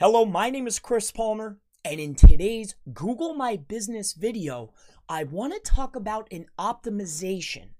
Hello, my name is Chris Palmer, and in today's Google My Business video, I want to talk about an optimization,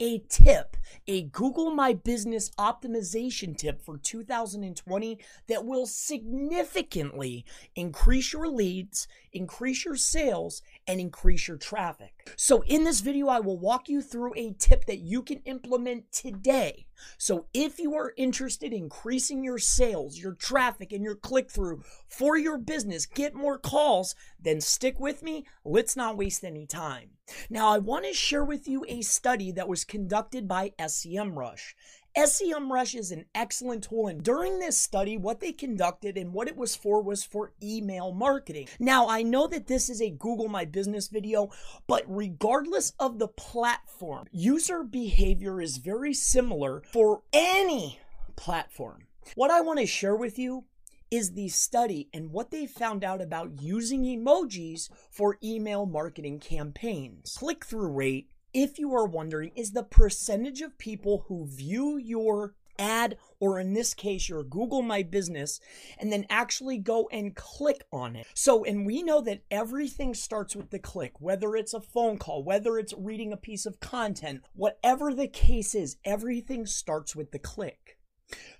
a tip, a Google My Business optimization tip for 2020 that will significantly increase your leads, increase your sales, and increase your traffic. So, in this video, I will walk you through a tip that you can implement today. So, if you are interested in increasing your sales, your traffic, and your click through for your business, get more calls, then stick with me. Let's not waste any time. Now, I want to share with you a study that was conducted by SEMrush. SEMrush is an excellent tool, and during this study, what they conducted and what it was for was for email marketing. Now, I know that this is a Google My Business video, but regardless of the platform, user behavior is very similar for any platform. What I want to share with you is the study and what they found out about using emojis for email marketing campaigns. Click through rate if you are wondering, is the percentage of people who view your ad, or in this case, your Google My Business, and then actually go and click on it. So, and we know that everything starts with the click, whether it's a phone call, whether it's reading a piece of content, whatever the case is, everything starts with the click.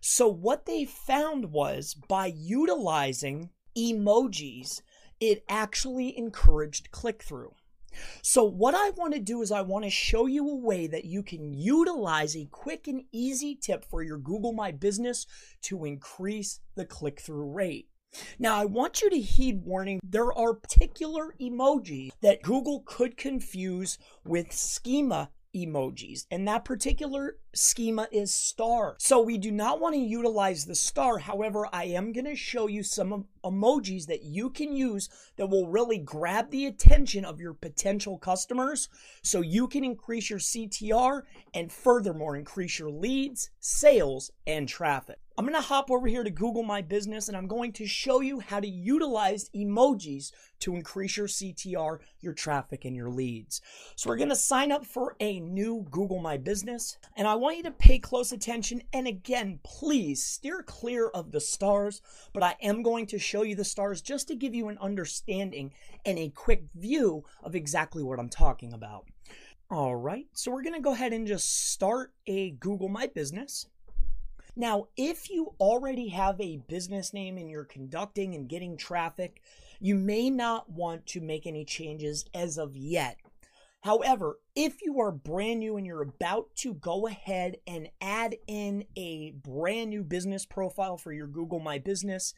So, what they found was by utilizing emojis, it actually encouraged click through. So, what I want to do is, I want to show you a way that you can utilize a quick and easy tip for your Google My Business to increase the click through rate. Now, I want you to heed warning there are particular emojis that Google could confuse with schema emojis, and that particular schema is star. So we do not want to utilize the star. However, I am going to show you some emojis that you can use that will really grab the attention of your potential customers so you can increase your CTR and furthermore increase your leads, sales, and traffic. I'm going to hop over here to Google My Business and I'm going to show you how to utilize emojis to increase your CTR, your traffic, and your leads. So we're going to sign up for a new Google My Business and I want you to pay close attention. And again, please steer clear of the stars, but I am going to show you the stars just to give you an understanding and a quick view of exactly what I'm talking about. All right, so we're going to go ahead and just start a Google My Business. Now, if you already have a business name and you're conducting and getting traffic, you may not want to make any changes as of yet. However, if you are brand new and you're about to go ahead and add in a brand new business profile for your Google My Business,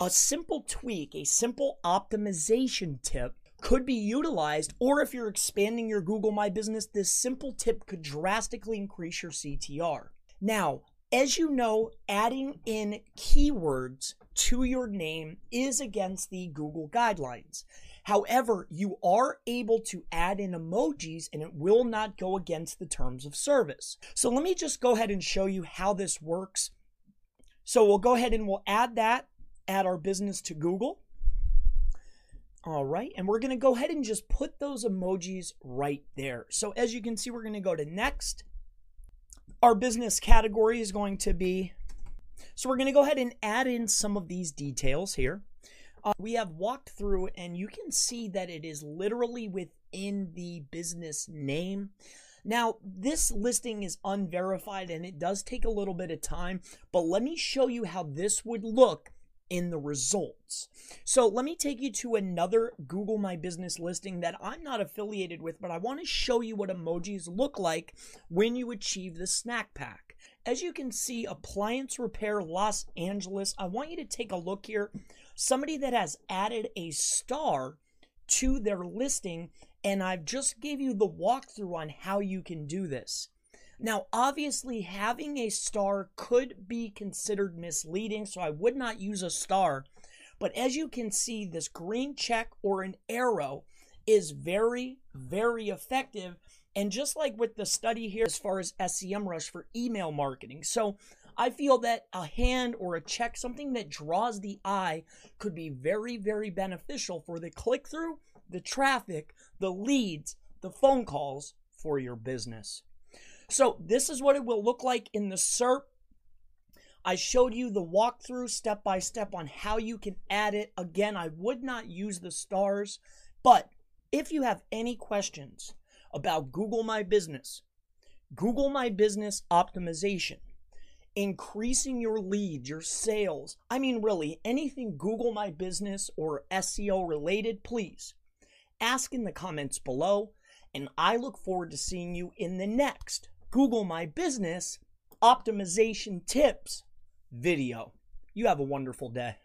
a simple tweak, a simple optimization tip could be utilized, or if you're expanding your Google My Business, this simple tip could drastically increase your CTR. Now, as you know, adding in keywords to your name is against the Google guidelines. However, you are able to add in emojis and it will not go against the terms of service. So let me just go ahead and show you how this works. So we'll go ahead and we'll add that, add our business to Google. All right, and we're gonna go ahead and just put those emojis right there. So as you can see, we're gonna go to next, our business category is going to be, so we're going to go ahead and add in some of these details here. Uh, we have walked through and you can see that it is literally within the business name. Now, this listing is unverified and it does take a little bit of time, but let me show you how this would look in the results. So let me take you to another Google My Business listing that I'm not affiliated with, but I want to show you what emojis look like when you achieve the snack pack. As you can see, appliance repair Los Angeles. I want you to take a look here. Somebody that has added a star to their listing, and I've just gave you the walkthrough on how you can do this. Now, obviously, having a star could be considered misleading, so I would not use a star. But as you can see, this green check or an arrow is very, very effective. And just like with the study here, as far as SEMrush for email marketing. So I feel that a hand or a check, something that draws the eye, could be very, very beneficial for the click through, the traffic, the leads, the phone calls for your business. So this is what it will look like in the SERP. I showed you the walkthrough step by step on how you can add it. Again, I would not use the stars, but if you have any questions about Google My Business, Google My Business optimization, increasing your leads, your sales, I mean, really, anything Google My Business or SEO related, please ask in the comments below. And I look forward to seeing you in the next Google My Business optimization tips video. You have a wonderful day.